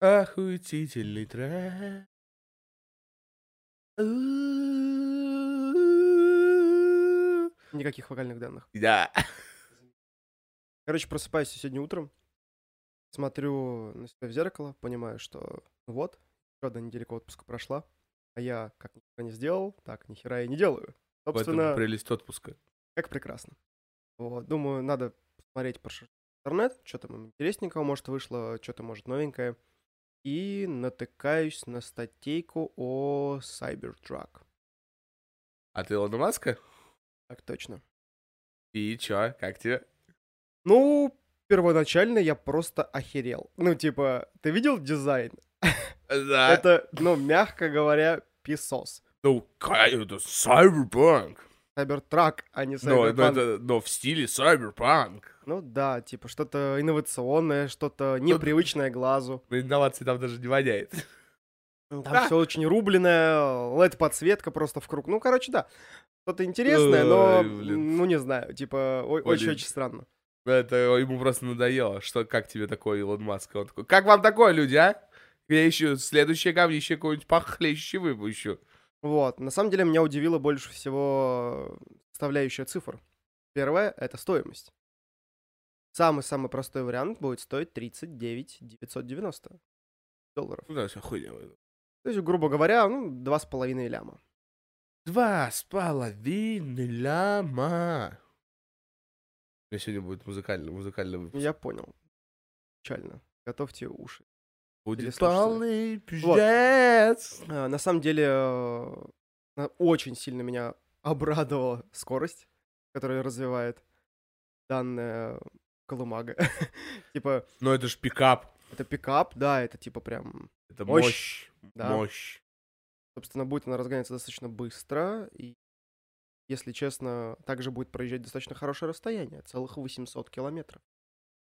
Охуительный трек. Никаких вокальных данных. Да. Короче, просыпаюсь сегодня утром, смотрю на себя в зеркало, понимаю, что вот, еще одна неделька отпуска прошла, а я как ничего не сделал, так ни хера и не делаю. Собственно, прелесть отпуска. как прекрасно. Вот, думаю, надо посмотреть про интернет, что там интересненького, может, вышло, что-то, может, новенькое. И натыкаюсь на статейку о Cybertruck. А ты Илона Маска? Так точно. И чё, как тебе? Ну, первоначально я просто охерел. Ну, типа, ты видел дизайн? Да. Это, ну, мягко говоря, писос. Ну, это Cyberpunk. Cybertruck, а не Но, но, Cyberpunk. это, но в стиле Cyberpunk. Ну да, типа что-то инновационное, что-то непривычное глазу. Но инновации там даже не воняет. Там все очень рубленое, LED-подсветка просто в круг. Ну, короче, да. Что-то интересное, но, Ой, ну, не знаю, типа, очень-очень странно. Это ему просто надоело. Что, как тебе такой Илон Маск? Он такой, как вам такое, люди, а? Я еще следующее говнище какое-нибудь похлеще выпущу. Вот, на самом деле меня удивило больше всего составляющая цифр. Первое — это стоимость. Самый-самый простой вариант будет стоить 39 990 долларов. Ну да, все хуйня. То есть, грубо говоря, ну, два с половиной ляма. Два с половиной ляма. У меня сегодня будет музыкальный, музыкальный выпуск. Я понял. Печально. Готовьте уши. Будет полный Вот. пиздец. А, На самом деле, э, очень сильно меня обрадовала скорость, которую развивает данная колымага. Типа, Но это ж пикап. это пикап, да, это типа прям, Это Мощь. мощь. да. Мощь. Собственно, будет она разгоняться достаточно быстро, и, если честно, также будет проезжать достаточно хорошее расстояние, целых 800 километров.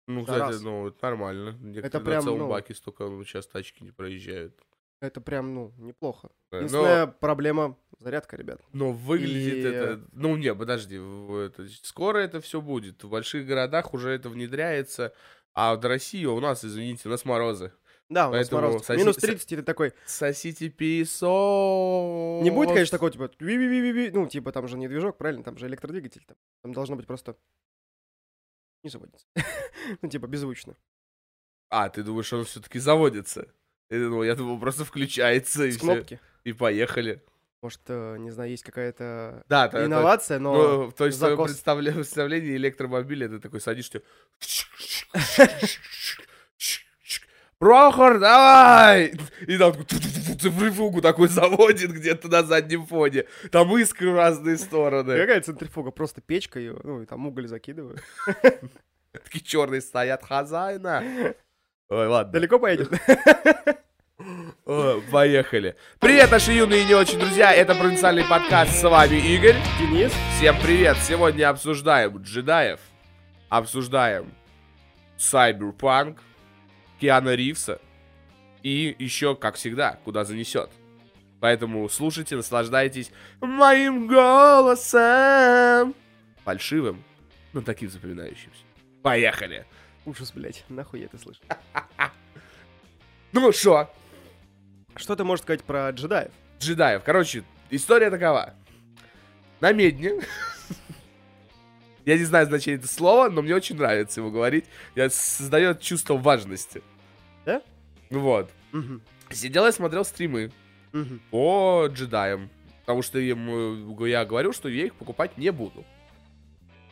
Ну, За кстати, раз. ну, это нормально. Некоторые Это на прям, целом ну- баке столько ну, сейчас тачки не проезжают. Это прям, ну, неплохо. Э, Единственная проблема — зарядка, ребят. Но выглядит И- это... Ну, не, подожди. это- скоро это все будет. В больших городах уже это внедряется. А в России у нас, извините, у нас морозы. Да, у нас Поэтому мороз. соси- Минус со- 30, и ты такой, Сосите песок. Не будет, конечно, такого, типа, ну, типа, там же не движок, правильно, там же электродвигатель, там, там должно быть просто не заводится. ну, типа, беззвучно. А, ты думаешь, он все-таки заводится? Я думал, я думал, просто включается и С всё, кнопки. И поехали. Может, э, не знаю, есть какая-то Да, инновация, но... Ну, то есть в твоем закос. представле- представлении электромобиля ты такой садишься, Прохор, давай! И там цифрифугу такой заводит где-то на заднем фоне. Там искры в разные стороны. Какая центрифуга? Просто печка ее, ну, и там уголь закидываю. Такие черные стоят хозяина. Ой, ладно. Далеко поедет? О, Поехали. Привет, наши юные и не очень друзья. Это провинциальный подкаст. С вами Игорь. Денис? Всем привет! Сегодня обсуждаем джедаев, обсуждаем Cyberpunk, Киана Ривса и еще, как всегда, куда занесет. Поэтому слушайте, наслаждайтесь моим голосом. Фальшивым, но таким запоминающимся. Поехали! Ужас, блядь, нахуй я это слышу. Ну что, Что ты можешь сказать про джедаев? джедаев. Короче, история такова. На медне. Я не знаю значение этого слова, но мне очень нравится его говорить. Я создает чувство важности. Да? Вот. Мгм, Сидел и смотрел стримы мгм. по джедаям. Потому что им, э, я говорю, что я их покупать не буду.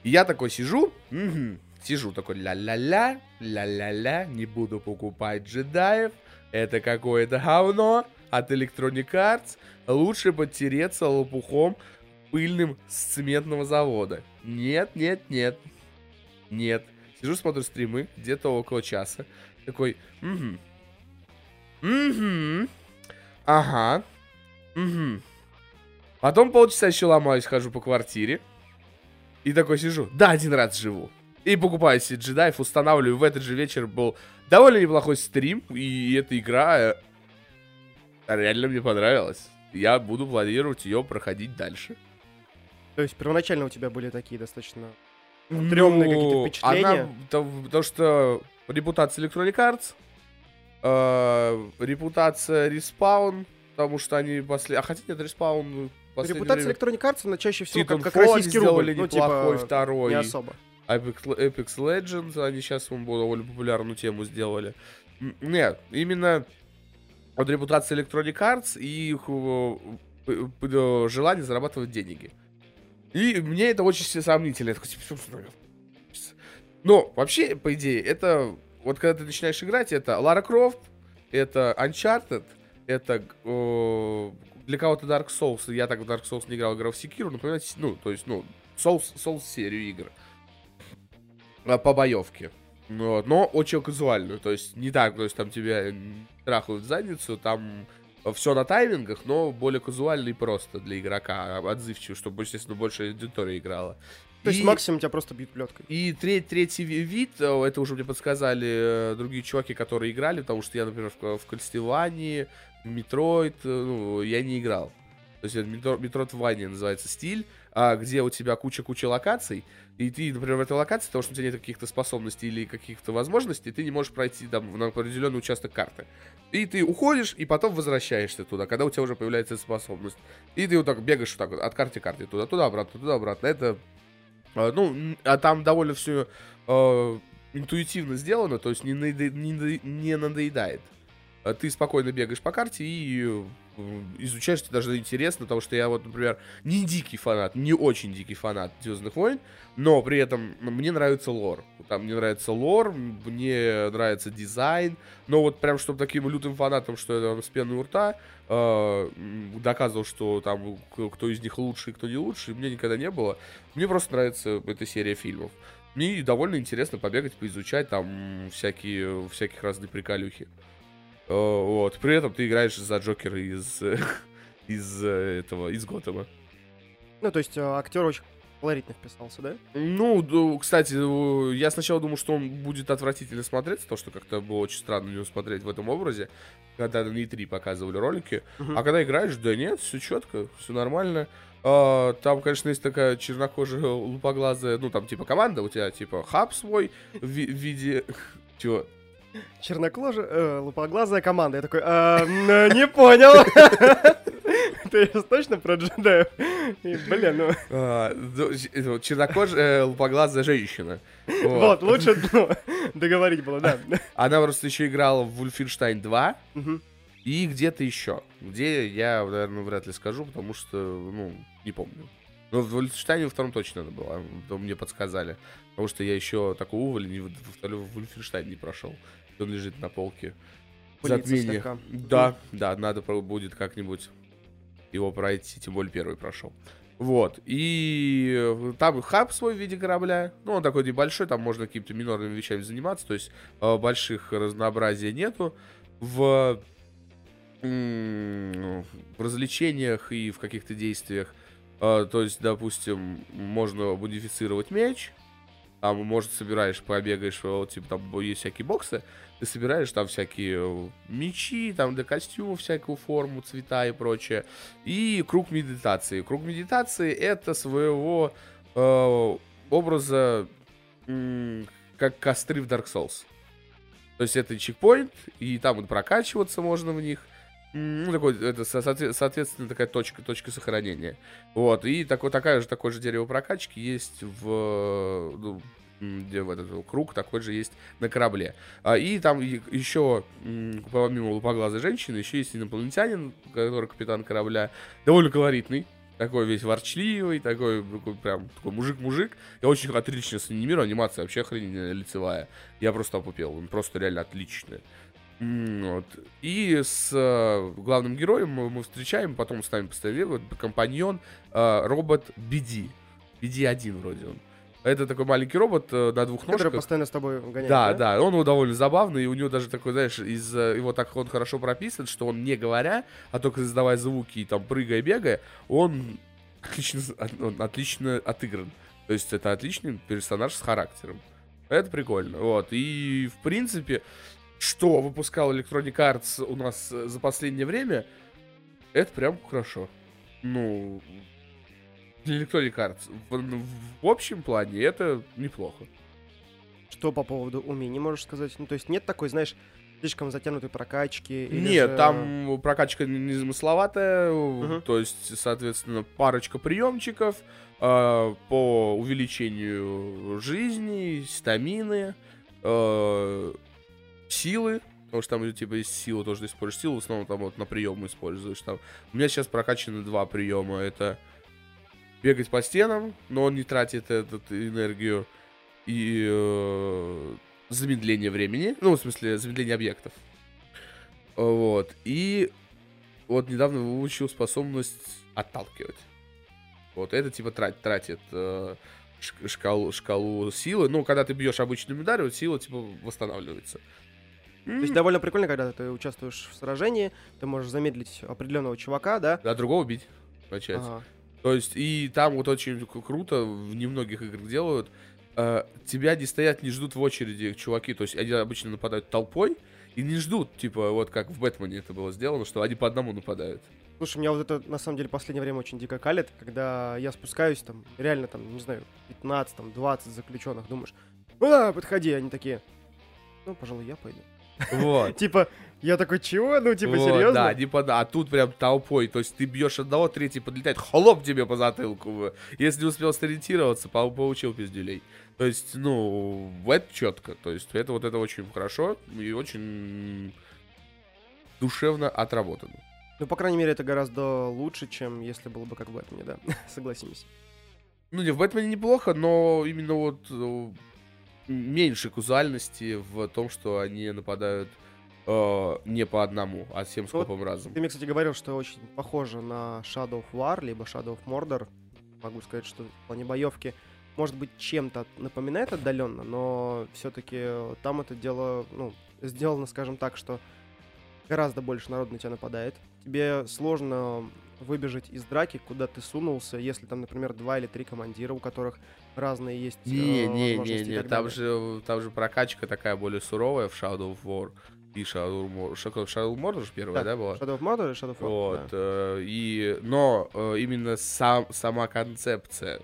И я такой сижу, мгм, сижу такой ля-ля-ля, ля-ля-ля, не буду покупать джедаев. Это какое-то говно от Electronic Arts. Лучше подтереться лопухом пыльным с цементного завода. Нет, нет, нет. Нет. Сижу, смотрю стримы, где-то около часа. Такой, угу. Угу. Ага. Угу. Потом полчаса еще ломаюсь, хожу по квартире. И такой сижу. Да, один раз живу. И покупаю себе джедаев, устанавливаю. В этот же вечер был довольно неплохой стрим. И эта игра э, реально мне понравилась. Я буду планировать ее проходить дальше. То есть первоначально у тебя были такие достаточно Стрёмные какие-то Ну, впечатления? Она, то- потому что репутация Electronic Arts э, репутация Respawn, потому что они после... А хотя нет, Respawn ну, Репутация время- Electronic Arts, она чаще всего как, как они российский рубль. Ну, типа, второй. не особо. Apex, Apex Legends, они сейчас довольно популярную тему сделали. Нет, именно от репутации Electronic Arts и их э, э, желание зарабатывать деньги. И мне это очень сомнительно. Но вообще, по идее, это... Вот когда ты начинаешь играть, это Лара Крофт, это Uncharted, это э, для кого-то Dark Souls. Я так в Dark Souls не играл, играл в Sekiro, напоминает, ну, то есть, ну, Souls, Souls серию игр а, по боевке. Ну Вот, но очень казуальную, то есть не так, то есть там тебя трахают в задницу, там все на таймингах, но более казуально и просто для игрока, а, отзывчиво, чтобы, естественно, больше аудитория играла. То есть И- максимум тебя просто бьют плеткой. и треть- третий ви- вид, э, это уже мне подсказали э, другие чуваки, которые играли, потому что я, например, в, в Кастелвании, в Metroid, э, ну, я не играл. То есть это Метро- Метроидвания называется стиль, а, где у тебя куча-куча локаций, и ты, например, в этой локации, потому что у тебя нет каких-то способностей или каких-то возможностей, ты не можешь пройти там на определенный участок карты. И ты уходишь, и потом возвращаешься туда, когда у тебя уже появляется способность. И ты вот так бегаешь вот так вот от карты к карте, туда-туда, обратно, туда-обратно. Это Ну, м, а там довольно все интуитивно сделано, то есть не, наеда- не не надоедает. А Ты спокойно бегаешь по карте и э, изучаешь, тебе даже интересно, потому что я вот, например, не дикий фанат, не очень дикий фанат Звездных войн, но при этом мне нравится лор. Там мне нравится лор, мне нравится дизайн, но вот прям чтобы таким лютым фанатом, что я там с пеной у рта, э, доказывал, что там кто из них лучше кто не лучше, мне никогда не было. Мне просто нравится эта серия фильмов. Мне довольно интересно побегать, поизучать там всякие, всяких разные приколюхи. Э, Вот. При этом ты играешь за Джокера из, из э, этого, из Готэма. Ну, то есть э, актер очень колоритно вписался, да? Ну, кстати, я сначала думал, что он будет отвратительно смотреться, то, что как-то было очень странно на него смотреть в этом образе, когда на E3 показывали ролики. Мгм. А когда играешь, да нет, все четко, все нормально. А, там, конечно, есть такая чернокожая, лупоглазая, ну, там, типа, команда, у тебя, типа, хаб свой в виде... Чего? Чернокожая, э, лупоглазая команда. Я такой, «А, э, не понял. Ты сейчас точно про джедаев? Блин, ну... А, вот чернокожая, лупоглазая женщина. Вот, лучше ну, договорить было, да. Она просто еще играла в Wolfenstein 2 Мгм. и где-то еще. Где я, наверное, вряд ли скажу, потому что, ну, не помню. Но в Wolfenstein во втором точно надо было, то мне подсказали. Потому что я еще такой уволень и во второй Wolfenstein не прошел. Он лежит на полке. Пылится Затмение. слегка. Да, да, надо будет как-нибудь его пройти, тем более первый прошел. Вот, и э, там хаб свой в виде корабля, ну, он такой небольшой, там можно какими-то минорными вещами заниматься, то есть э, больших разнообразия нету. В, в развлечениях и в каких-то действиях, э, то есть, допустим, можно модифицировать меч, там, может, собираешь, побегаешь, вот, типа, там есть всякие боксы, ты собираешь там всякие э, мечи, там для костюмов всякую форму, цвета и прочее. И круг медитации. Круг медитации это своего э, образа м, как костры в Dark Souls. То есть это чекпоинт, и там вот прокачиваться можно в них. Ну, такой, это, со- соотве- соответственно, такая точка, точка сохранения. Вот, и такой, такая же, такое же дерево прокачки есть в, ну, м, где в этот круг такой же есть на корабле. А, и там еще, помимо лупоглазой женщины, еще есть инопланетянин, который капитан корабля, довольно колоритный, такой весь ворчливый, такой, такой прям такой мужик-мужик. Я очень отлично с анимирую, анимация вообще охрененная лицевая. Я просто опупел, он просто реально отличный. Вот. И с э, главным героем мы, мы встречаем, потом с нами постоянно вот, компаньон, э, робот BD. BD-1 вроде он. Это такой маленький робот э, на двух Который ножках. постоянно с тобой гоняет, Да, да, он его довольно забавный, и у него даже такой, знаешь, из э, его так он хорошо прописан, что он не говоря, а только издавая звуки и там прыгая, бегая, он отлично, он отлично отыгран. То есть это отличный персонаж с характером. Это прикольно. Вот. И в принципе, что выпускал Electronic Arts у нас э, за последнее время, это прям хорошо. Ну, для Electronic Arts в, в общем плане это неплохо. Что по поводу умений можешь сказать? Ну, то есть нет такой, знаешь, слишком затянутой прокачки? Нет, же- там прокачка не- незамысловатая, Мгм. то есть, соответственно, парочка приемчиков э, по увеличению жизни, стамины, э, силы, потому что там типа есть сила, тоже используешь силу, в основном там вот на прием используешь. Там. У меня сейчас прокачаны два приема, это бегать по стенам, но он не тратит эту энергию, и э, замедление времени, ну, в смысле, замедление объектов. Вот. И вот недавно выучил способность отталкивать. Вот это типа трат- тратит э, шкалу, шкалу силы. Ну, когда ты бьешь обычным ударом, сила типа восстанавливается. То есть довольно прикольно, когда ты участвуешь в сражении, ты можешь замедлить определенного чувака, да? А другого убить начать. Ага. То есть, и там вот очень кру- круто, в немногих играх делают, э, тебя не стоят, не ждут в очереди чуваки, то есть они обычно нападают толпой, и не ждут, типа, вот как в Бэтмене это было сделано, что они по одному нападают. Слушай, меня вот это на самом деле последнее время очень дико калит, когда я спускаюсь, там, реально, там, не знаю, 15, там, 20 заключенных, думаешь, ну да, подходи, они такие, ну, пожалуй, я пойду. Вот. Типа, я такой, чего? Ну, типа, Вот, серьезно? Да, не пода- а тут прям толпой, то есть ты бьешь одного, третий подлетает, хлоп тебе по затылку. Если не успел сориентироваться, по- получил пиздюлей. То есть, ну, это четко. То есть это вот это очень хорошо и очень душевно отработано. Ну, по крайней мере, это гораздо лучше, чем если было бы как в Бэтмене, да. Согласимся. Ну, не, в Бэтмене неплохо, но именно вот э, меньше казуальности в том, что они нападают э, не по одному, а всем скопом разом. Ты мне, кстати, говорил, что очень похоже на Shadow of War, либо Shadow of Mordor. Могу сказать, что в плане боевки может быть чем-то напоминает отдаленно, но все-таки там это дело, ну, сделано, скажем так, что гораздо больше народ на тебя нападает. Тебе сложно выбежать из драки, куда ты сунулся, если там, например, два или три командира, у которых разные есть э, Не, не, не, не, так там же, там же прокачка такая более суровая в Shadow of War и Shadow of Mordor. Shadow Mordor же первая, да, была? Shadow of Mordor и Shadow of War, Вот, да. э, и, но э, именно сам, сама концепция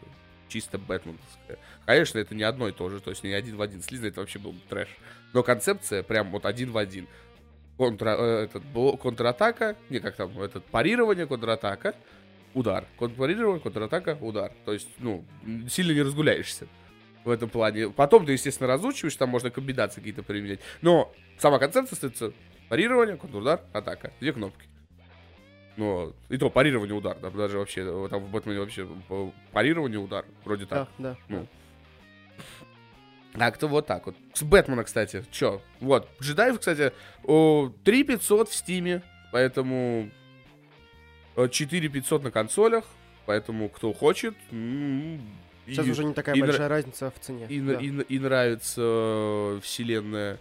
чисто бэтменовская. Конечно, это не одно и то же, то есть не один в один. Слизно это вообще был бы трэш. Но концепция прям вот один в один. Контра, э, этот, бло- контратака, не как там, этот парирование, контратака, удар. Контрпарирование, контратака, удар. То есть, ну, сильно не разгуляешься в этом плане. Потом ты, естественно, разучиваешь, там можно комбинации какие-то применять. Но сама концепция остается парирование, контрудар, атака. Две кнопки. Ну, и то парирование, удар. Там даже вообще, там в Бэтмене вообще парирование, удар. Вроде так. Да, да. Ну. Так-то вот так вот. С Бэтмена, кстати, чё? Вот, джедаев, кстати, о, 3500 в стиме, поэтому э, 4500 на консолях, поэтому кто хочет, Сейчас и- уже не такая и нра- большая разница в цене. и, да. и, и нравится э, вселенная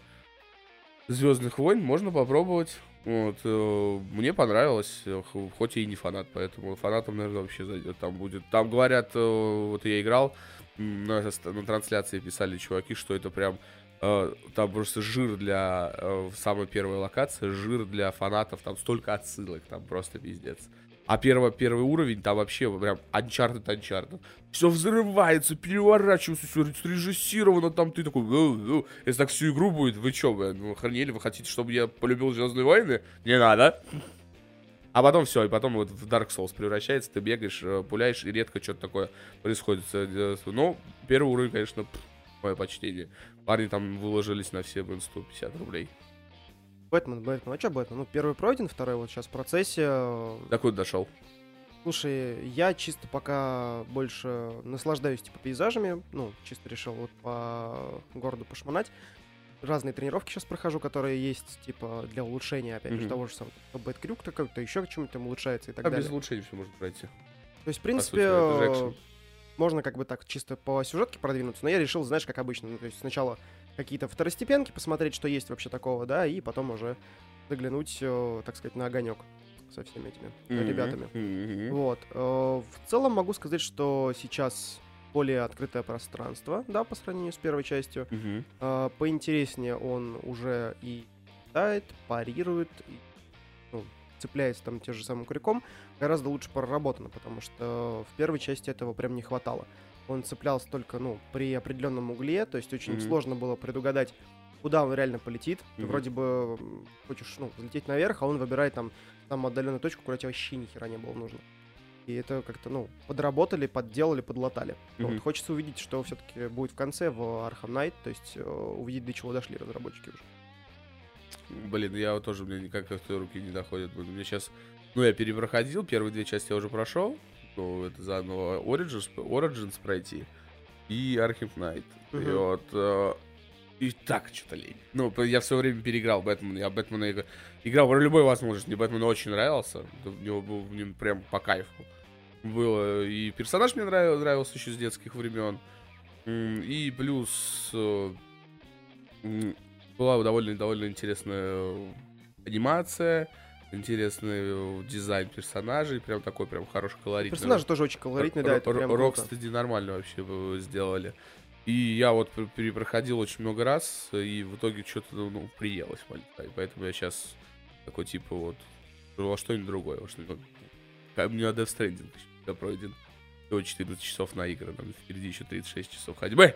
Звездных войн, можно попробовать. Вот, э, мне понравилось, э, хоть и не фанат, поэтому фанатам, наверное, вообще зайдет. Там будет. Там говорят, э, вот я играл, на, на трансляции писали чуваки, что это прям э, там просто жир для э, самой первой локации, жир для фанатов, там столько отсылок, там просто пиздец. А первый, первый уровень, там вообще прям Uncharted Uncharted. Все взрывается, переворачивается, все срежиссировано, там ты такой, «Гу, гу». если так всю игру будет, вы что, вы, ну, охренели, вы хотите, чтобы я полюбил Звездные войны? Не надо. А потом все, и потом вот в Dark Souls превращается, ты бегаешь, э, пуляешь, и редко что-то такое происходит. э, Ну, первый уровень, конечно, пф, мое почтение. Парни там выложились на все в инсту 50 рублей. Бэтмен, Бэтмен. А что Бэтмен? Ну, первый пройден, второй вот сейчас в процессе. Э, До куда дошел? Слушай, я чисто пока больше наслаждаюсь, типа, пейзажами. Ну, чисто решил вот по городу пошмонать. Разные тренировки сейчас прохожу, которые есть, типа, для улучшения, опять же, Мгм. того же самого. То бэткрюк какой-то, еще чем-то там улучшается и так А далее. без улучшений все можно пройти. То есть, в сути, принципе, же э, можно как бы так чисто по сюжетке продвинуться, но я решил, знаешь, как обычно, ну, то есть сначала какие-то второстепенки посмотреть, что есть вообще такого, да, и потом уже заглянуть, э, так сказать, на огонек со всеми этими э, ребятами. Мгм. Вот. э, В целом могу сказать, что сейчас более открытое пространство, да, по сравнению с первой частью. Мгм. Э, Поинтереснее он уже и летает, парирует, и, ну, цепляется там тем же самым крюком. Гораздо лучше проработано, потому что в первой части этого прям не хватало. Он цеплялся только, ну, при определенном угле, то есть очень Мгм. сложно было предугадать, куда он реально полетит. Ты вроде бы хочешь, ну, взлететь наверх, а он выбирает там самую отдаленную точку, куда тебе вообще ни хера не было нужно. И это как-то, ну, подработали, подделали, подлатали. Мгм. Вот, хочется увидеть, что все-таки будет в конце в Arkham Knight, то есть э, увидеть, до чего дошли разработчики уже. Блин, я вот тоже, мне никак в руки не доходит. У меня сейчас, ну, я перепроходил, первые две части я уже прошел. Ну, это заново Origins, Origins пройти. И Arkham Knight. И Мгм. вот... э, и так что-то лень. Ну, я все время переиграл Бэтмена. Я Бэтмена игра- играл при любой возможности. Мне Бэтмен очень нравился. В него был мне прям по кайфу. Было. И персонаж мне нравился, нравился еще с детских времен. И плюс э, была довольно, довольно интересная э, анимация, интересный э, дизайн персонажей, прям такой прям хороший колоритный. Персонажи тоже очень колоритные, да, это прям. Рокстеди нормально вообще сделали. И я вот пр- перепроходил очень много раз, и в итоге что-то, ну, приелось маленько. И поэтому я сейчас такой, типа, вот, во что-нибудь другое. Во что-нибудь. У меня Death Stranding еще пройден. Всего 14 часов наиграно. Впереди еще 36 часов ходьбы.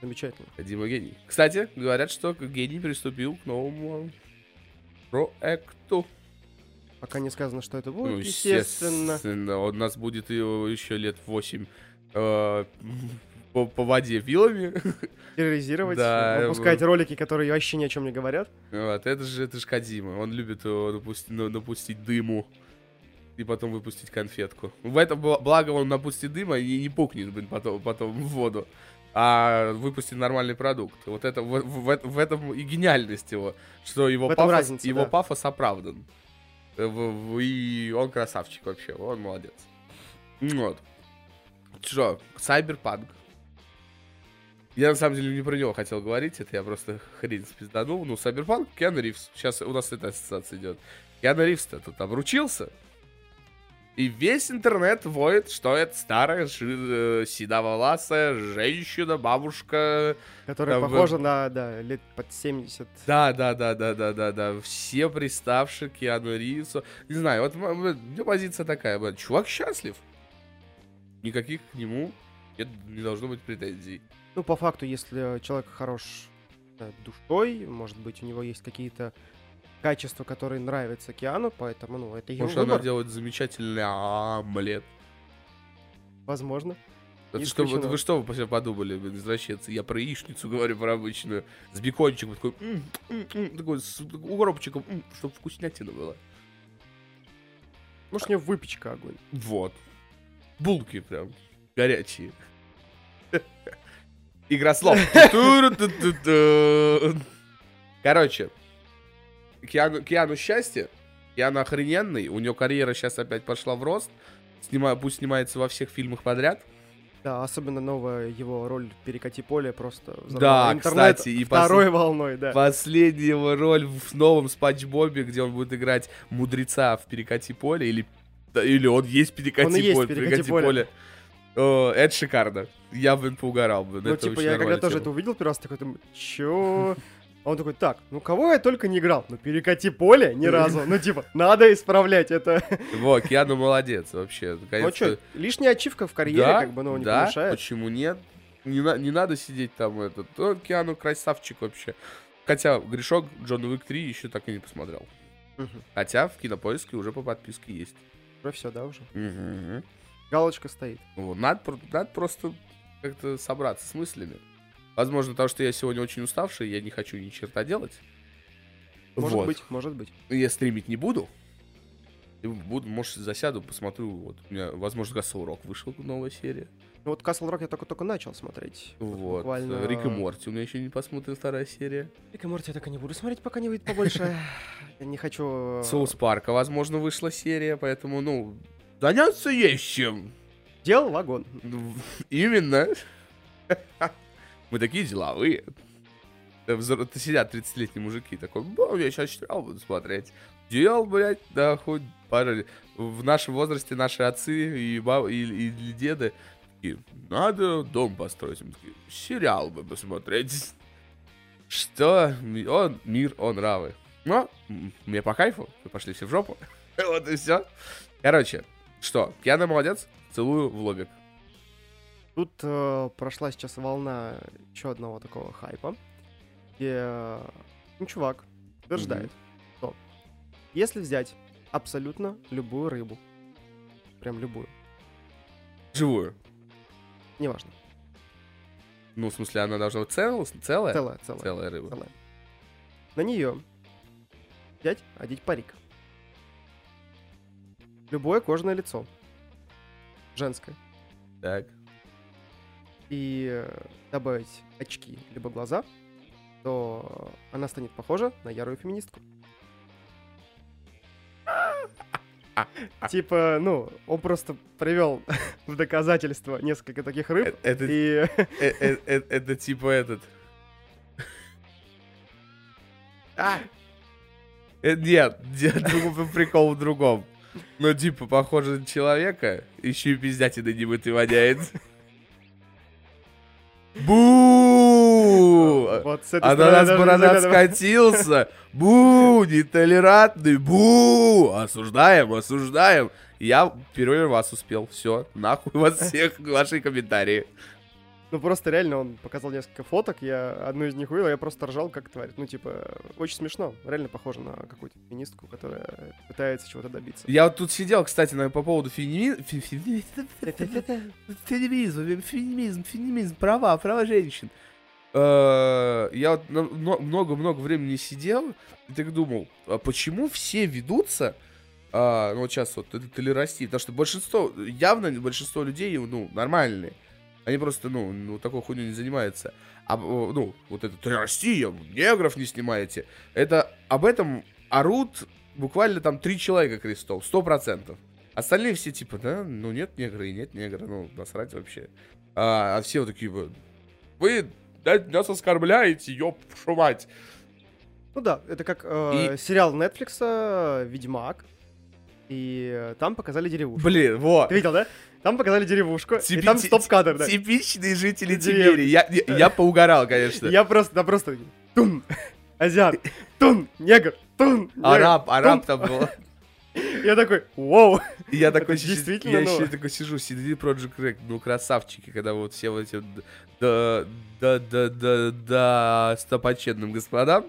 Замечательно. Дима гений. Кстати, говорят, что гений приступил к новому проекту. Пока не сказано, что это будет, Ну, естественно. естественно. У нас будет еще лет 8 э, по, по воде вилами. Терроризировать, Да, выпускать ролики, которые вообще ни о чем не говорят. Вот, это же, это же Кадима. Он любит э, напусти- на- напустить дыму и потом выпустить конфетку. В этом бла- благо он напустит дыма и не пукнет, блин, потом, потом в воду. А выпустит нормальный продукт. Вот это в, в- в этом и гениальность его, что его, пафос, разница, его да. пафос оправдан. Э, И он красавчик вообще, он молодец. Вот. Что, Сайберпанк. Я на самом деле не про него хотел говорить, это я просто хрень спизданул. Ну, Сайберпанк, Киану Ривз. Сейчас у нас эта ассоциация идет. Киану Ривз-то тут обручился. И весь интернет воет, что это старая, ши- э, седоволасая женщина, бабушка. Которая Да, в- похожа на, да, лет под 70. Да, да, да, да, да, да, да. Все приставшие к Киану Ривзу. Не знаю, вот у позиция такая, блин, чувак счастлив. Никаких к нему нет, не должно быть претензий. Ну, по факту, если человек хорош э, душой, может быть, у него есть какие-то качества, которые нравятся Киану, поэтому, ну, это его Может, она выбор, делает замечательный омлет. возможно. Это что, вот вы что вы подумали, извращенцы? Я про яичницу говорю, про обычную. С бекончиком, такой, м, м, м, такой, с укропчиком, чтобы вкуснятина была. Может, у него выпечка огонь. Вот. Булки прям горячие. Игра слов. Короче, Киану, Киану счастье. Киану охрененный. У него карьера сейчас опять пошла в рост. Снима, пусть снимается во всех фильмах подряд. Да, особенно новая его роль в «Перекати поле» просто Да, интернет кстати, и второй волной, да. Последняя его роль в новом Спанч Бобе, где он будет играть мудреца в перекати поле, или, или он есть перекати Он и есть поле. «Перекати поле». О, это шикарно. Я, блин, поугарал бы. Ну, это типа, я когда тоже это увидел первый раз, такой, думаю, чё? А он такой, так, ну кого я только не играл? Ну, перекати поле ни разу. Ну, типа, надо исправлять это. Во, Киану молодец вообще. Ну, чё, лишняя ачивка в карьере, да, как бы, ну, не да, помешает. почему нет? Не, на- не надо сидеть там этот. Ну, Киану красавчик вообще. Хотя грешок Джон Уик 3 еще так и не посмотрел. Хотя в кинопоиске уже по подписке есть. Уже все, да, уже. Галочка стоит. Вот, Надо, про- надо просто как-то собраться с мыслями. Возможно, потому что я сегодня очень уставший, я не хочу ни черта делать. Может Вот. быть, может быть. Я стримить не буду. Буду, может, засяду, посмотрю. Вот у меня, возможно, Castle Rock вышел новая серия. Ну, вот Castle Rock я только-только начал смотреть. Вот. буквально- Рик и Морти у меня еще не посмотрена вторая серия. Рик и Морти я так и не буду смотреть, пока не выйдет побольше. Я не хочу... э, Соус Парка, возможно, вышла серия, поэтому, ну, заняться есть чем. Дел вагон. Ну, Именно. Мы такие деловые. Это Сидят 30-летние мужики, такой, «Ба, я сейчас сериал буду смотреть. Дел, блядь, да, хоть пара... В нашем возрасте наши отцы и, баб... и, и деды такие, надо дом построить. Мы такие, сериал бы посмотреть. Что? Он мир, он нравы. Но м, мне по кайфу, вы пошли все в жопу. Вот и все. Короче, что, Киана молодец, целую в лобик. Тут э, прошла сейчас волна еще одного такого хайпа. где э, ну, чувак утверждает, что если взять абсолютно любую рыбу, прям любую, Живую. неважно, Ну, в смысле, она должна быть цел- целая? целая, целая, Целая рыба. целая, на нее взять, одеть парик. Любое кожаное лицо, женское, Так. И э, добавить очки либо глаза, то она станет похожа на ярую феминистку. Типа, ну, он просто привел в доказательство несколько таких Э, рыб, Это, и э, э, э, это типа этот. А! Э, Нет, нет, прикол в другом. Ну, типа, похоже на человека, еще и пиздятина немытый воняет. Бу! вот с этой А на стороны нас даже бородат нельзя- скатился. Бу! Нетолерантный. Бу! Осуждаем, осуждаем. Я первый вас успел. Все, нахуй вас всех, ваши комментарии. Ну, просто реально он показал несколько фоток, я одну из них увидел, я просто ржал как тварь. Ну, типа, очень смешно. Реально похоже на какую-то феминистку, которая пытается чего-то добиться. Я вот тут сидел, кстати, на, по поводу фемини- фе- фе- феминизма, феминизм, феминизм, права, права женщин. Э, Я много-много времени сидел и так думал, а почему все ведутся, а, ну вот сейчас вот это толерастии, потому что большинство, явно большинство людей, ну, нормальные. Они просто, ну, ну такой хуйней не занимаются. А, ну, вот это толерастия, негров не снимаете. Это об этом орут буквально там три человека крестов, сто процентов. Остальные все типа, да, ну нет негра и нет негра, ну насрать вообще. А, а все вот такие, вы нас оскорбляете, ёб вашу мать. Ну да, это как э, сериал Netflix э, «Ведьмак», и э, там показали деревушку. Блин, вот. Ты видел, да? Там показали деревушку, и Типи- там ти- стоп-кадр, да. Типичные жители. Тибери. Я, я, я поугарал, конечно. Я просто, да просто, тун, азиат, тун, негр, тун, негр, Араб, араб тун. там был. Я такой, вау. И Я такой, сижу- действительно, я еще такой сижу, CD Project Red, ну красавчики, когда вот все вот эти да, да, да, да, да, стопоченным господам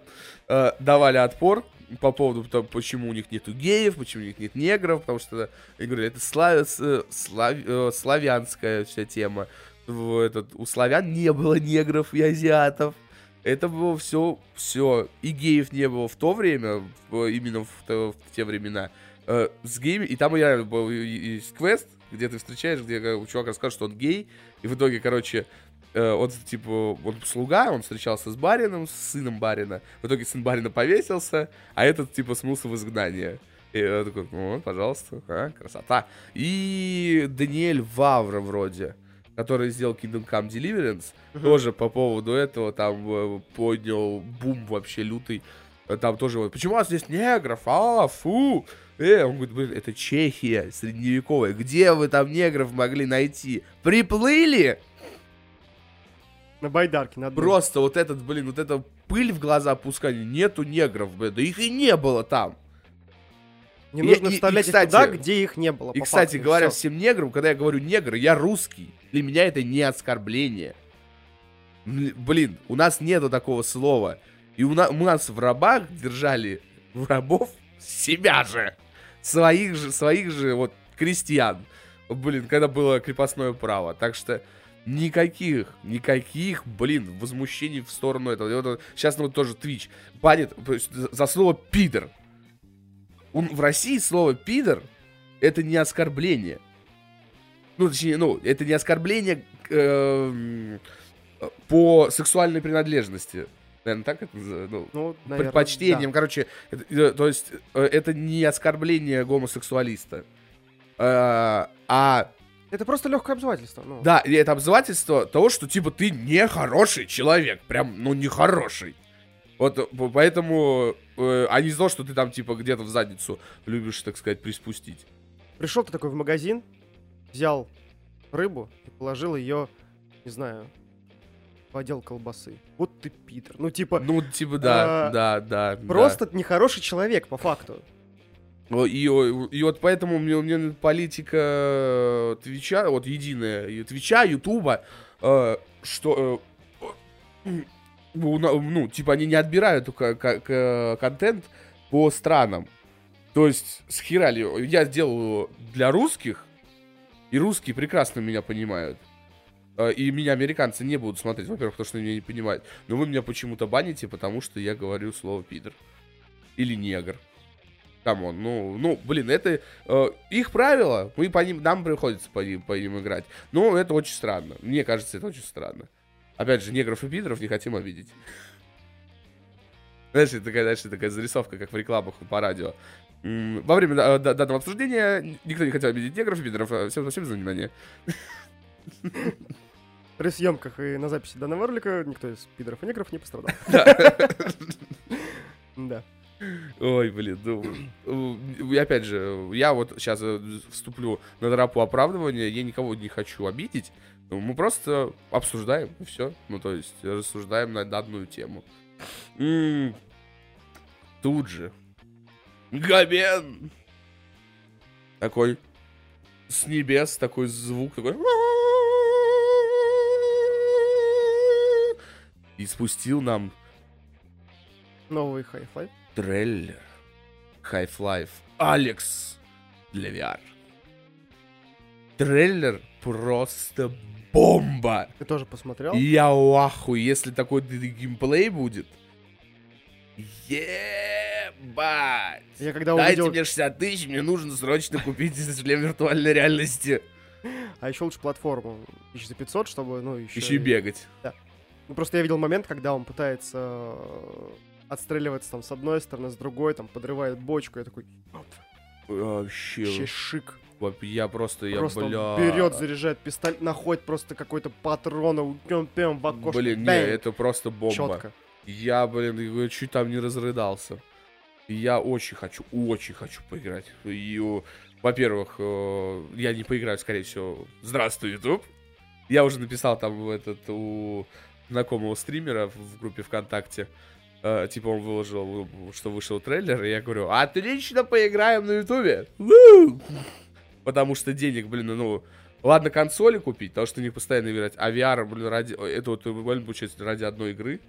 э, давали отпор по поводу того, почему у них нету геев, почему у них нет негров, потому что, я говорю, это слав- слав- э, славянская вся тема. В этот, у славян не было негров и азиатов. Это было все, все. И геев не было в то время, именно в, в те времена э, с геями, и там реально был есть квест, где ты встречаешь, где э, чувак расскажет, что он гей, и в итоге, короче, он, типа, он слуга, он встречался с барином, с сыном барина, в итоге сын барина повесился, а этот, типа, смылся в изгнание. И я такой, ну, пожалуйста, а, красота. И Даниэль Вавра вроде, который сделал Kingdom Come Deliverance, тоже по поводу этого там э, поднял бум вообще лютый. Э, Там тоже вот, почему у вас здесь негров? А, фу! Э, он говорит, блин, это Чехия средневековая. Где вы там негров могли найти? Приплыли? На байдарке, на одной. Просто вот этот, блин, вот эта пыль в глаза пускали. Нету негров, блин. Да их и не было там. Не И- нужно и- и, вставлять их кстати, туда, где их не было. И, кстати факту, говоря, всё. всем неграм, когда я говорю негр, я русский. Для меня это не оскорбление. Блин, у нас нету такого слова. И у, на- у нас в рабах держали в рабов себя же. Своих же, своих же вот крестьян. Блин, когда было крепостное право. Так что никаких, никаких, блин, возмущений в сторону этого. Вот, сейчас ну, вот тоже Twitch банит за слово пидор. Он- в России слово пидор это не оскорбление. Ну, точнее, ну, это не оскорбление эм, по сексуальной принадлежности. Наверное, так это называется? Ну, Ну, наверное, предпочтением, короче, это, э, то есть э, это не оскорбление гомосексуалиста. Э, а, да. Это просто легкое обзывательство. Ну. да, и это обзывательство того, что типа ты нехороший человек, прям, ну, нехороший. Вот э, по- поэтому, э, а не что ты там типа где-то в задницу любишь, так сказать, приспустить. Пришел ты такой в магазин, взял рыбу и положил ее, не знаю, в отдел колбасы. Вот ты питер. Ну, типа, Ну, типа, да, А, да, да. да. просто нехороший человек, по факту. О, И, и вот поэтому мне, мне политика Твича, вот единая, Твича, Ютуба, э, что... э, на- ну, типа, они не отбирают ка- контент по странам. То есть, с херали, я сделал его для русских, и русские прекрасно меня понимают. Э, И меня американцы не будут смотреть, во-первых, потому что они меня не понимают. Но вы меня почему-то баните, потому что я говорю слово пидор. Или негр. Come on, ну, ну, блин, это э, их правила, мы по ним, нам приходится по ним, по ним играть. Но это очень странно. Мне кажется, это очень странно. Опять же, негров и пидоров не хотим обидеть. Знаешь, это такая, знаешь, такая зарисовка, как в рекламах по радио. Во время да- да- данного обсуждения никто не хотел обидеть негров и пидоров. А, Всем спасибо за внимание. При съемках и на записи данного ролика никто из пидоров и негров не пострадал. Да. Ой, блин, ну, э, и опять же, я вот сейчас вступлю на тропу оправдывания, я никого не хочу обидеть, ну, мы просто обсуждаем, и все, ну, то есть, рассуждаем на данную тему. М, Тут же, Габен! Такой, с небес, такой звук, такой... И спустил нам Новый Hi-Fi. Трейлер Half-Life Алекс для VR. Трейлер просто бомба! Ты тоже посмотрел? Я в ахуе, если такой геймплей будет. Ебать! Я когда Дайте увидел... мне 60 тысяч, мне нужно срочно купить шлем виртуальной реальности. А еще лучше платформу. Тысяч за 500, чтобы, ну, еще... Еще и бегать. Ну, просто я видел момент, когда он пытается отстреливаться там с одной стороны, с другой, там, подрывает бочку. Я такой, Вообще, вообще шик. я просто, я, просто бля... берет, заряжает пистолет, находит просто какой-то патрон, и пям в окошко. Блин, не, бэнг, это просто бомба. Четко. Я, блин, чуть там не разрыдался. Я очень хочу, очень хочу поиграть. И, во-первых, э, я не поиграю, скорее всего. Здравствуй, YouTube. Я уже написал там этот у знакомого стримера в группе ВКонтакте. Э, типа он выложил, что вышел трейлер, и я говорю, отлично, поиграем на Ютубе. Потому что денег, блин, ну, ладно консоли купить, потому что не постоянно играть, а VR, блин, ради, это вот, буквально получается, ради одной игры,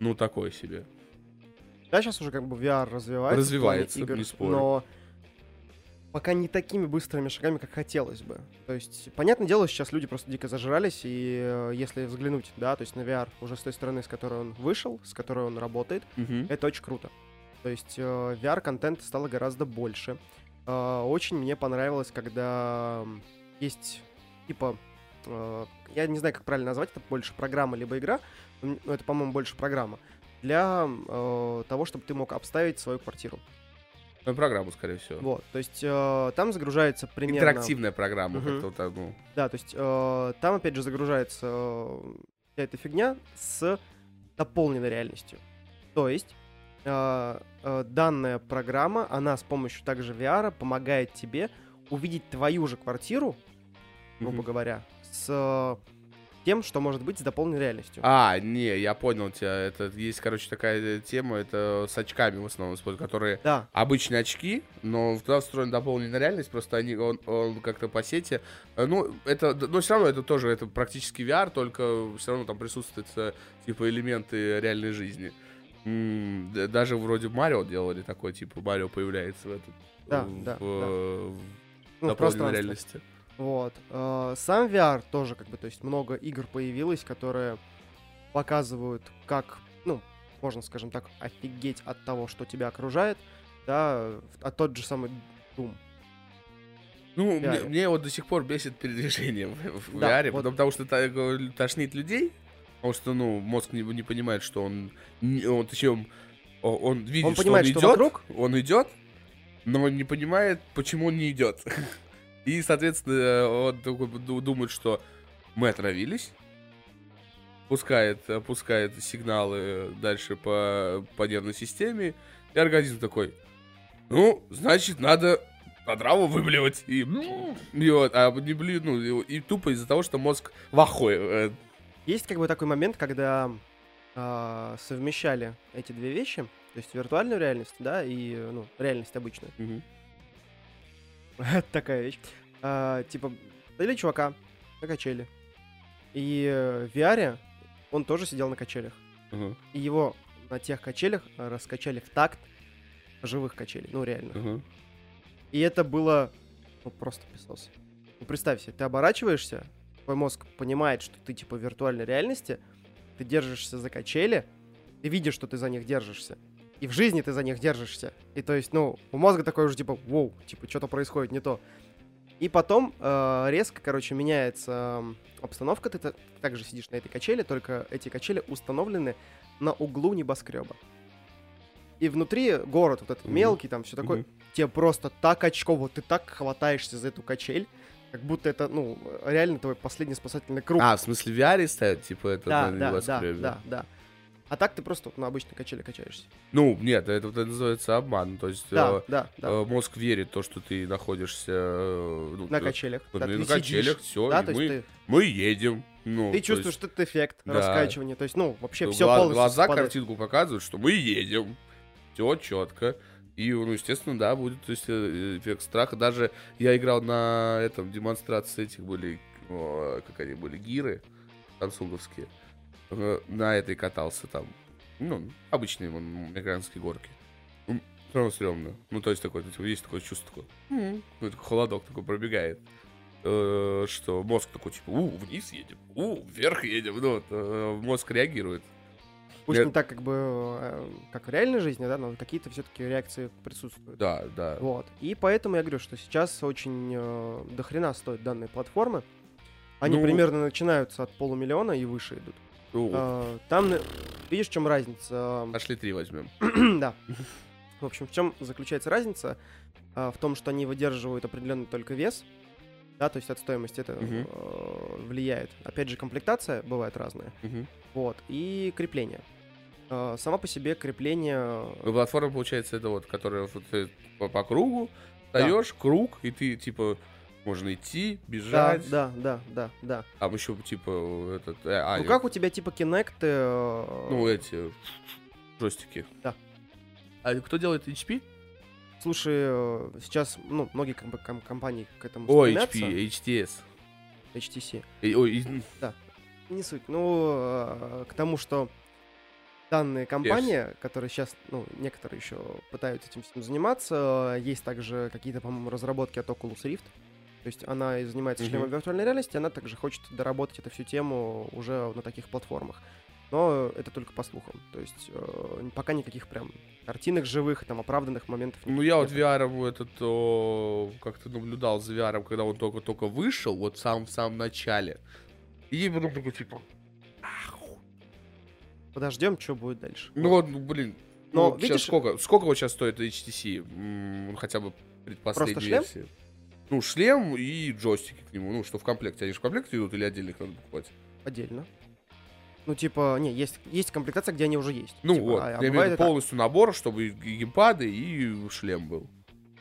ну, такое себе. Да, сейчас уже как бы VR развивается. Развивается, плане игр, не спорю. Но пока не такими быстрыми шагами, как хотелось бы. То есть, понятное дело, сейчас люди просто дико зажрались, и э, если взглянуть, да, то есть на VR уже с той стороны, с которой он вышел, с которой он работает, Мгм. это очень круто. То есть э, VR-контента стало гораздо больше. Э, Очень мне понравилось, когда есть типа... Я не знаю, как правильно назвать, это больше программа либо игра, но это, по-моему, больше программа, для того, чтобы ты мог обставить свою квартиру. Ну, программу, скорее всего. Вот, то есть э, там загружается примерно... Интерактивная программа, Мгм. как-то ну. Да, то есть э, там опять же загружается э, вся эта фигня с дополненной реальностью. То есть э, э, данная программа, она с помощью также VR помогает тебе увидеть твою же квартиру, грубо Мгм. говоря, с э, тем, что может быть с дополненной реальностью. А, не, я понял тебя. Это есть, короче, такая э, тема, это с очками в основном используют, которые Да, обычные очки, но туда встроена дополненная реальность, просто они, он, он как-то по сети, э, ну, это, но все равно это тоже, это практически VR, только все равно там присутствуют, э, типа, элементы реальной жизни. Даже вроде Марио делали такой, типа, Марио появляется в этом, Да, в, да, в, да. в ну, дополненной реальности. Вот. Э, Сам VR тоже, как бы, то есть много игр появилось, которые показывают, как, ну, можно, скажем так, офигеть от того, что тебя окружает, да, а тот же самый Doom. Ну, мне, мне вот до сих пор бесит передвижение в, в Да, VR, вот. потому, потому что э, тошнит людей, потому что, ну, мозг не, не понимает, что он, он, точнее, он, он видит, Он что понимает, он что идет, вокруг. он идет, но он не понимает, почему он не идет. И, соответственно, он думает, что мы отравились, пускает, э, пускает сигналы дальше по, по нервной системе, и организм такой, ну, значит, надо отраву выблевать. И, и вот, а не блин, ну, и, и тупо из-за того, что мозг в ахуе. э, Есть как бы такой момент, когда а, совмещали эти две вещи, то есть виртуальную реальность, да, и, ну, реальность обычную. мгм. Такая вещь. А, типа, дали чувака на качели. И э, в VR он тоже сидел на качелях. Ага, и его на тех качелях э, раскачали в такт живых качелей, ну реально. ага. И это было ну, просто писос. Ну, представь себе, ты оборачиваешься, твой мозг понимает, что ты типа в виртуальной реальности, ты держишься за качели, ты видишь, что ты за них держишься. И в жизни ты за них держишься. И то есть, ну, у мозга такой уже типа, воу, типа, что-то происходит не то. И потом э, резко, короче, меняется обстановка, ты та- также сидишь на этой качели, только эти качели установлены на углу небоскреба. И внутри город вот этот Мгм. мелкий, там все такое, Мгм. тебе просто так очково, ты так хватаешься за эту качель, как будто это, ну, реально твой последний спасательный круг. А, в смысле в VR ставят, типа, это да, на да, да, небоскребе? да, да. А так ты просто вот на обычной качели качаешься. Ну, нет, это, это называется обман. То есть Да, э, да, да. э, мозг верит в то, что ты находишься... э, ну, на качелях. вот да, на на качелях, все, да, мы, ты, мы едем. Ну, ты чувствуешь есть, этот эффект да. раскачивания. То есть, ну, вообще э, все гла- полностью Глаза совпадает. картинку показывают, что мы едем. Все четко. И, ну, естественно, да, будет то есть, э, эффект страха. Даже я играл на этом демонстрации этих были, о, как они были, гиры самсунговские. На этой катался там. Ну, обычные вон, американские горки. Все равно стрёмно. Ну, то есть, такое, то есть, такое чувство такое. Ну, такой холодок такой пробегает. Э, Что мозг такой, типа, у, вниз едем, у, вверх едем. Ну, вот, э, мозг реагирует. Пусть Я- не так, как бы, э, как в реальной жизни, да, но какие-то все-таки реакции присутствуют. Да, да. Вот. И поэтому я говорю, что сейчас очень э, дохрена стоят данные платформы. Они Ну- примерно начинаются от полумиллиона и выше идут. Ну, А, там, э, видишь, в чем разница? Пошли три возьмем. да. В общем, в чем заключается разница? А, в том, что они выдерживают определенный только вес, да, то есть от стоимости это Мгм. э, влияет. Опять же, комплектация бывает разная. Мгм. Вот. И крепление. А, Сама по себе крепление... Ну, платформа, получается, это вот, которая вот по, по кругу, Да. даешь круг, и ты, типа, можно идти, Да, бежать. да, да, да, да. Там еще, типа, этот... э, а, ну как у тебя типа Kinect... э, Ну, эти джойстики. Да. А кто делает HP? Слушай, э, сейчас, ну, многие как бы, ком- компании к этому О, стремятся. HP, HTS. HTC. Э, Ой, из- Не суть. Ну, э, к тому, что данные компании, которые сейчас, ну, некоторые еще пытаются этим всем заниматься, э, есть также какие-то, по-моему, разработки от Oculus Rift. То есть она и занимается шлемом виртуальной реальности, она также хочет доработать эту всю тему уже на таких платформах. Но это только по слухам. То есть э, пока никаких прям картинок живых, там, оправданных моментов Ну, я вот. VR этот о, как-то наблюдал за VR, когда он только-только вышел, вот в самом, в самом начале. И потом такой, типа, «Ах, Подождем, что будет дальше. Ну вот, ну, блин. Но, ну, видишь- сколько, сколько вот сейчас стоит HTC? М, хотя бы предпоследней версии. Ну, шлем и джойстики к нему. Ну, что в комплекте. Они же в комплекте идут или отдельно их надо покупать? Отдельно. Ну, типа, не, есть, есть комплектация, где они уже есть. Ну Типа, вот, а- а я имею в виду полностью набор, чтобы и геймпады, и шлем был.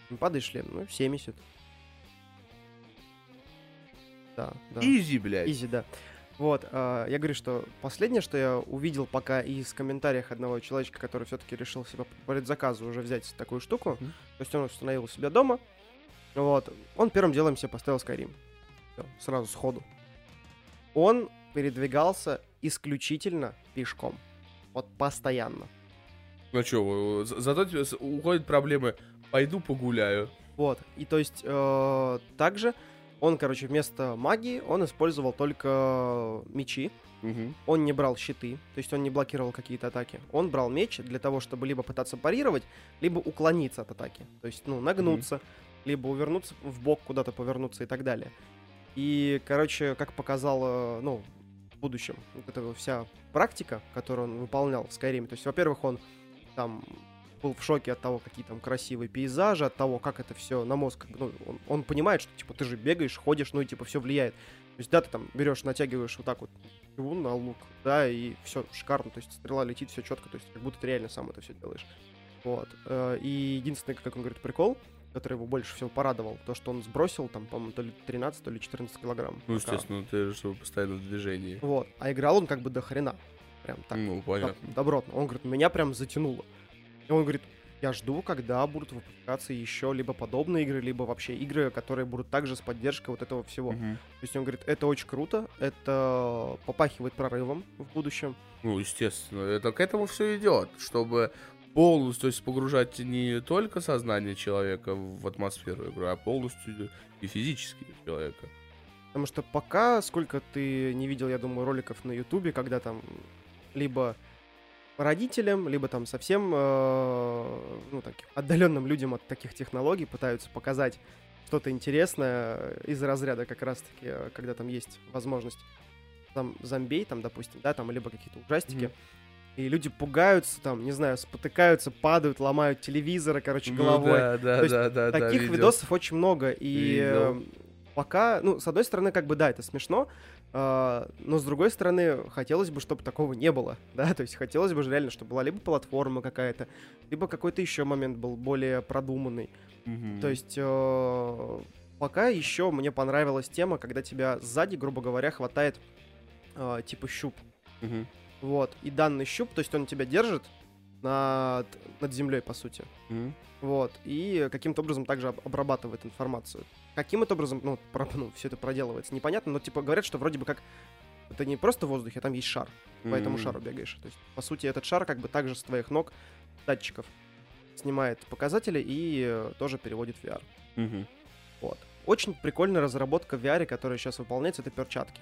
Геймпады и шлем, ну, 70. Да, да. Изи, блядь. Изи, да. Вот, а, я говорю, что последнее, что я увидел пока из комментариев одного человечка, который все-таки решил себе по предзаказу уже взять такую штуку, Мгм. то есть он установил у себя дома, вот, он первым делом себе поставил Skyrim. Всё, сразу сходу. Он передвигался исключительно пешком. Вот постоянно. Ну что, зато тебе уходят проблемы. Пойду погуляю. Вот. И то есть э, также он, короче, вместо магии он использовал только мечи. Мгм. Он не брал щиты, то есть он не блокировал какие-то атаки. Он брал меч для того, чтобы либо пытаться парировать, либо уклониться от атаки. То есть, ну, нагнуться, либо увернуться в бок куда-то повернуться и так далее. И, короче, как показало, ну, в будущем, вот эта вся практика, которую он выполнял в Skyrim, то есть, во-первых, он там был в шоке от того, какие там красивые пейзажи, от того, как это все на мозг, ну, он, он понимает, что, типа, ты же бегаешь, ходишь, ну, и, типа, все влияет. То есть, да, ты там берешь, натягиваешь вот так вот стрелу на лук, да, и все шикарно, то есть стрела летит, все четко, то есть как будто ты реально сам это все делаешь. Вот. Э, И единственный, как он говорит, прикол, который его больше всего порадовал, то, что он сбросил там, по-моему, то ли 13, то ли 14 килограмм. Ну, пока. естественно, ты же постоянно в движении. Вот. А играл он как бы до хрена. Прям так. ну, доб- понятно. добротно. Он говорит, меня прям затянуло. И он говорит, Я жду, когда будут выпускаться еще либо подобные игры, либо вообще игры, которые будут также с поддержкой вот этого всего. Мгм. То есть он говорит, это очень круто, это попахивает прорывом в будущем. Ну, естественно, это к этому все идет, чтобы полностью то есть, погружать не только сознание человека в атмосферу игры, а полностью и физически человека. Потому что пока, сколько ты не видел, я думаю, роликов на Ютубе, когда там либо родителям, либо там совсем э, ну, таким отдаленным людям от таких технологий пытаются показать что-то интересное из разряда как раз-таки, э, когда там есть возможность там зомбей, там, допустим, да, там, либо какие-то ужастики, Мгм. И люди пугаются, там, не знаю, спотыкаются, падают, ломают телевизоры, короче, головой. Ну, да, да, То есть да, да, да, Таких видел. видосов очень много, и Видел. э, пока, ну, с одной стороны, как бы, да, это смешно, а, но с другой стороны, хотелось бы, чтобы такого не было, да, то есть хотелось бы же реально, чтобы была либо платформа какая-то, либо какой-то еще момент был более продуманный. Мгм. То есть э, пока еще мне понравилась тема, когда тебя сзади, грубо говоря, хватает э, типа щуп, Мгм. Вот, и данный щуп, то есть он тебя держит над, над землей, по сути. Мгм. Вот, и каким-то образом также об- обрабатывает информацию. Каким это образом, ну, про, ну, все это проделывается, непонятно, но типа говорят, что вроде бы как это не просто в воздухе, а там есть шар, по этому М. шару бегаешь. То есть, по сути, этот шар как бы также с твоих ног, датчиков, снимает показатели и э, тоже переводит в VR. Мгм. Вот. Очень прикольная разработка в VR, которая сейчас выполняется, это перчатки.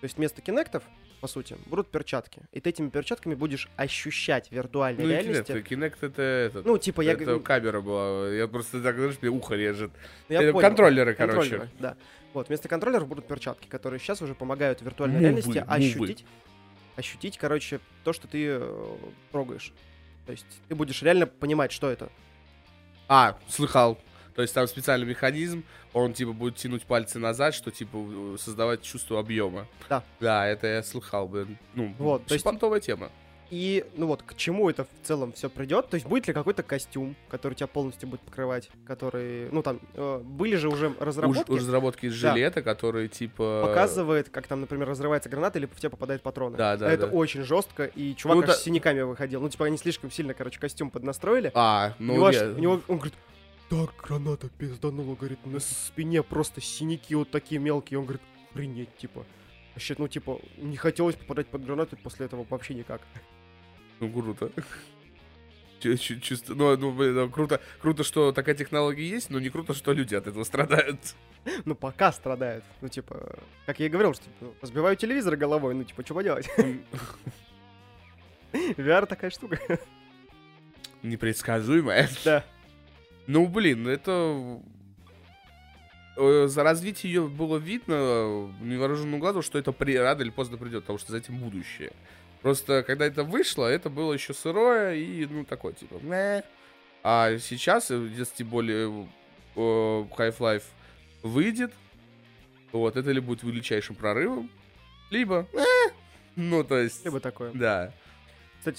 То есть вместо кинектов, по сути, будут перчатки. И ты этими перчатками будешь ощущать виртуальной Ну, реальности. Kinect, Kinect это этот. Ну, типа, я это камера была. Я просто так, знаешь, мне ухо режет. я Это понял. контроллеры, короче. Контроллеры, да. Вот, вместо контроллеров будут перчатки, которые сейчас уже помогают виртуальной Мувы, реальности мувы. ощутить, ощутить, короче, то, что ты э, трогаешь. То есть ты будешь реально понимать, что это. А, слыхал. То есть там специальный механизм, он типа будет тянуть пальцы назад, что типа создавать чувство объема. Да. Да, это я слыхал, блин. Ну, Вот, то есть- тема. И, ну вот, к чему это в целом все придет? То есть будет ли какой-то костюм, который тебя полностью будет покрывать, который, ну там, э, были же уже Уж, разработки, уж разработки из Да. жилета, которые типа... показывает, как там, например, разрывается граната или в тебя попадают патроны. Да, да, Это да. очень жестко, и чувак Ну, аж да- с синяками выходил. Ну, типа, они слишком сильно, короче, костюм поднастроили. А, у, ну него аж- у него, он говорит, так, граната пизданула, говорит, на спине просто синяки вот такие мелкие. Он говорит, охренеть, типа. Вообще, ну, типа, не хотелось попадать под гранату после этого вообще никак. Ну, круто. Чувство, ну, ну, блин, ну, круто, круто, что такая технология есть, но не круто, что люди от этого страдают. Ну, пока страдают. Ну, типа, как я и говорил, что типа, разбиваю телевизор головой, ну, типа, что поделать? VR такая штука. Непредсказуемая. Да. Ну, блин, это... э, За развитие ее было видно э, невооруженным глазом, что это при... рано или поздно придет, потому что за этим будущее. Просто, когда это вышло, это было еще сырое и, ну, такое, типа, «Мэ». А сейчас, э, если тем более Half-Life выйдет, вот, это ли будет величайшим прорывом, либо, «Э». ну, то есть, Либо такое. да. Кстати,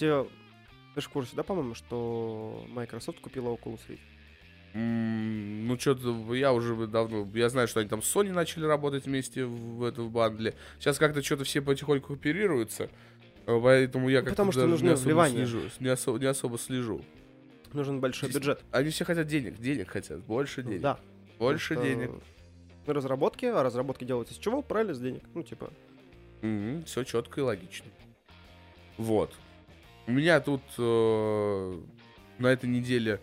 ты же в курсе, да, по-моему, что Microsoft купила Oculus Rift? Ну, что-то я уже давно... Я знаю, что они там с Sony начали работать вместе в, это, в бандле. Сейчас как-то что-то все потихоньку оперируются. э, Поэтому я как-то потому что нужны не особо вливания. слежу. Не особо, не особо слежу. Нужен большой Чисто- бюджет. Они все хотят денег. Денег хотят. Больше денег. Да. Больше Потому денег. Разработки, а разработки делаются с чего? Правильно, с денег. Ну, типа, все четко и логично. Вот. У меня тут э, на этой неделе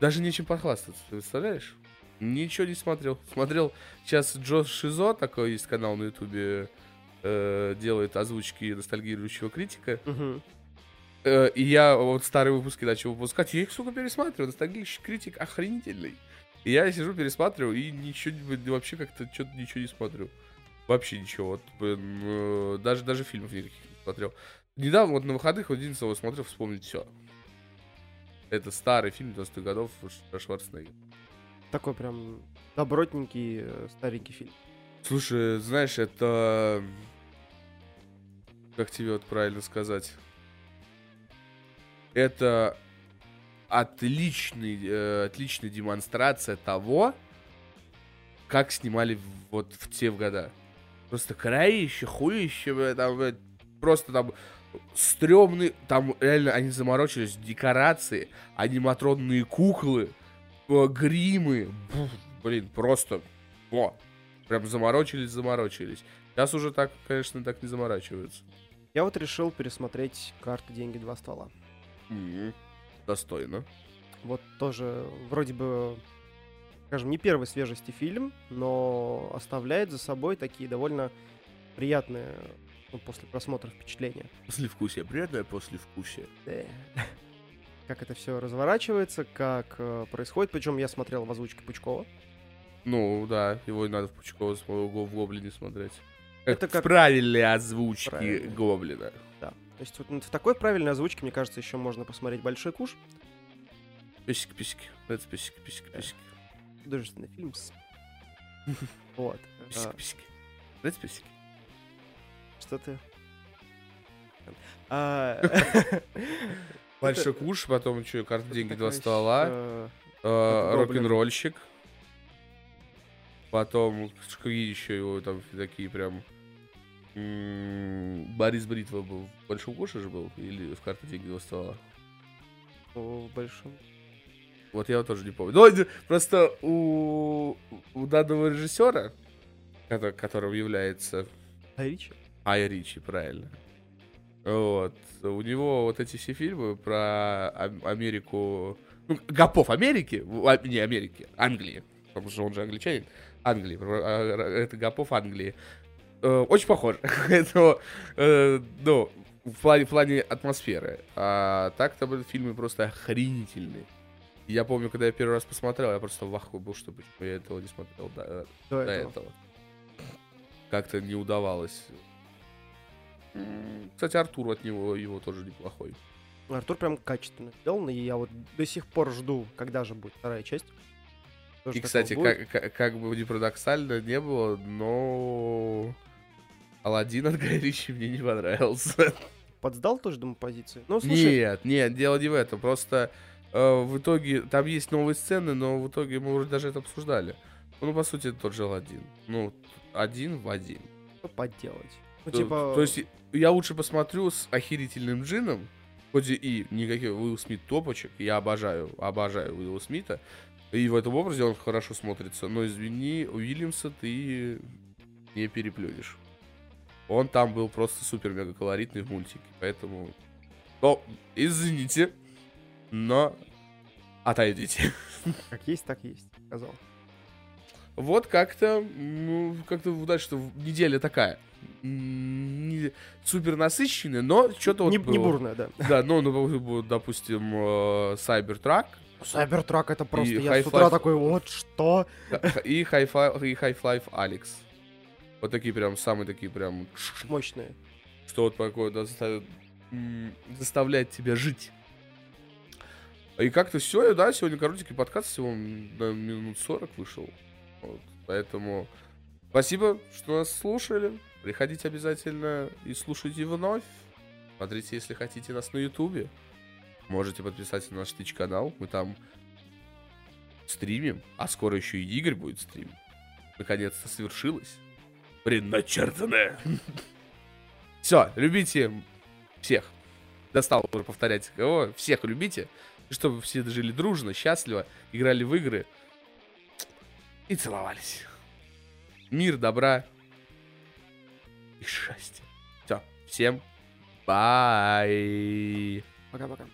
даже нечем похвастаться, ты представляешь? Ничего не смотрел. Смотрел сейчас Джо Шизо, такой есть канал на ютубе, э, делает озвучки ностальгирующего критика. Э, и я вот старые выпуски начал выпускать, я их, сука, пересматриваю. Ностальгирующий критик охренительный. И я сижу, пересматриваю, и ничего, вообще как-то что-то ничего не смотрю. Вообще ничего. Вот, блин, э, даже, даже фильмов никаких не смотрел. Недавно, вот на выходных, вот единственное, смотрел, вспомнить все. Это старый фильм 90-х годов про Шварценеггера. такой прям добротненький э, старенький фильм. Слушай, знаешь, это... Как тебе вот правильно сказать? Это отличный, э, отличная демонстрация того, как снимали вот в те года. Просто краище, хуище, бля, там, бля, просто там стрёмный, там реально они заморочились, декорации, аниматронные куклы, э, гримы, Бух, блин, просто, во, прям заморочились, заморочились. Сейчас уже так, конечно, так не заморачиваются. Я вот решил пересмотреть карты «Деньги. Два ствола». М, Достойно. Вот тоже вроде бы, скажем, не первой свежести фильм, но оставляет за собой такие довольно приятные ну, после просмотра впечатления. Послевкусие, приятное послевкусие. Да. Как это все разворачивается, как э, происходит. Причем я смотрел в озвучке Пучкова. Ну, да, его и надо в Пучкова в в Гоблине смотреть. Это в как- правильной озвучке Правильно. Гоблина. Да. То есть вот в такой правильной озвучке, мне кажется, еще можно посмотреть «Большой куш». Писики. Это писики, писики, писики. Художественный фильм. Вот. Писики, писики. Знаете, писики? Что ты? А, Большой куш, потом что, карта, деньги, два стола, э, Гоблин. рок-н-ролльщик. Потом, какие еще его там такие прям... м, Борис Бритва был. В Большом куше же был? Или в карте, деньги, два стола? в большом. Вот я его тоже не помню. Ну, это просто у, у данного режиссера, кото- которым является Гай Ричи? Ай Ричи, правильно. Вот. У него вот эти все фильмы про Ам- Америку... Ну, Гопов Америки, а, не Америки, Англии. Потому что он же англичанин. Англии. а, Это Гопов Англии. Э, Очень похож. Это, э, ну, в плане, в плане атмосферы. А так-то фильмы просто охренительные. Я помню, когда я первый раз посмотрел, я просто в ахуе был, что почему я этого не смотрел до, До до этого. этого. Как-то не удавалось. Кстати, Артур от него его тоже неплохой. Артур прям качественно сделан, и я вот до сих пор жду, когда же будет вторая часть. Тоже И, кстати, как, как, как бы не парадоксально не было, но Алладин от Гая Ричи мне не понравился. Подсдал тоже, думаю, позиции? Ну, слушай, Нет, нет, дело не в этом. Просто э, в итоге там есть новые сцены, но в итоге мы уже даже это обсуждали. Ну, по сути, это тот же Алладин. Ну, один в один. что поделать? Ну, То- типа... То есть я лучше посмотрю с охерительным джином, хоть и никаких Уилл Смит топочек, я обожаю, обожаю Уилла Смита, и в этом образе он хорошо смотрится, но извини, Уильямса ты не переплюнешь. Он там был просто супер-мега колоритный в мультике, поэтому... Ну, извините, но отойдите. Как есть, так есть, сказал. Вот как-то, ну, как-то дальше неделя такая. Не супер насыщенная, но что-то вот не, не бурная, да. Да, ну, ну, допустим, э, Cybertruck Сайбертрак это просто... И я с утра такой, вот что? и High-Fi- и Half-Life Alex. Вот такие прям, самые такие прям, Мощные. что вот такое да, заставит, заставляет тебя жить. И как-то все, да, сегодня коротенький подкаст, всего на минут 40 вышел. Вот, поэтому спасибо, что нас слушали. Приходите обязательно и слушайте вновь. Смотрите, если хотите нас на Ютубе. Можете подписаться на наш Twitch-канал. Мы там стримим. А скоро еще и Игорь будет стримить. Наконец-то свершилось. Предначертанное. Все, любите всех. Достал уже повторять кого. Всех любите. Чтобы все жили дружно, счастливо, играли в игры и целовались. Мир, добра и счастья. Все, всем бай. Пока-пока.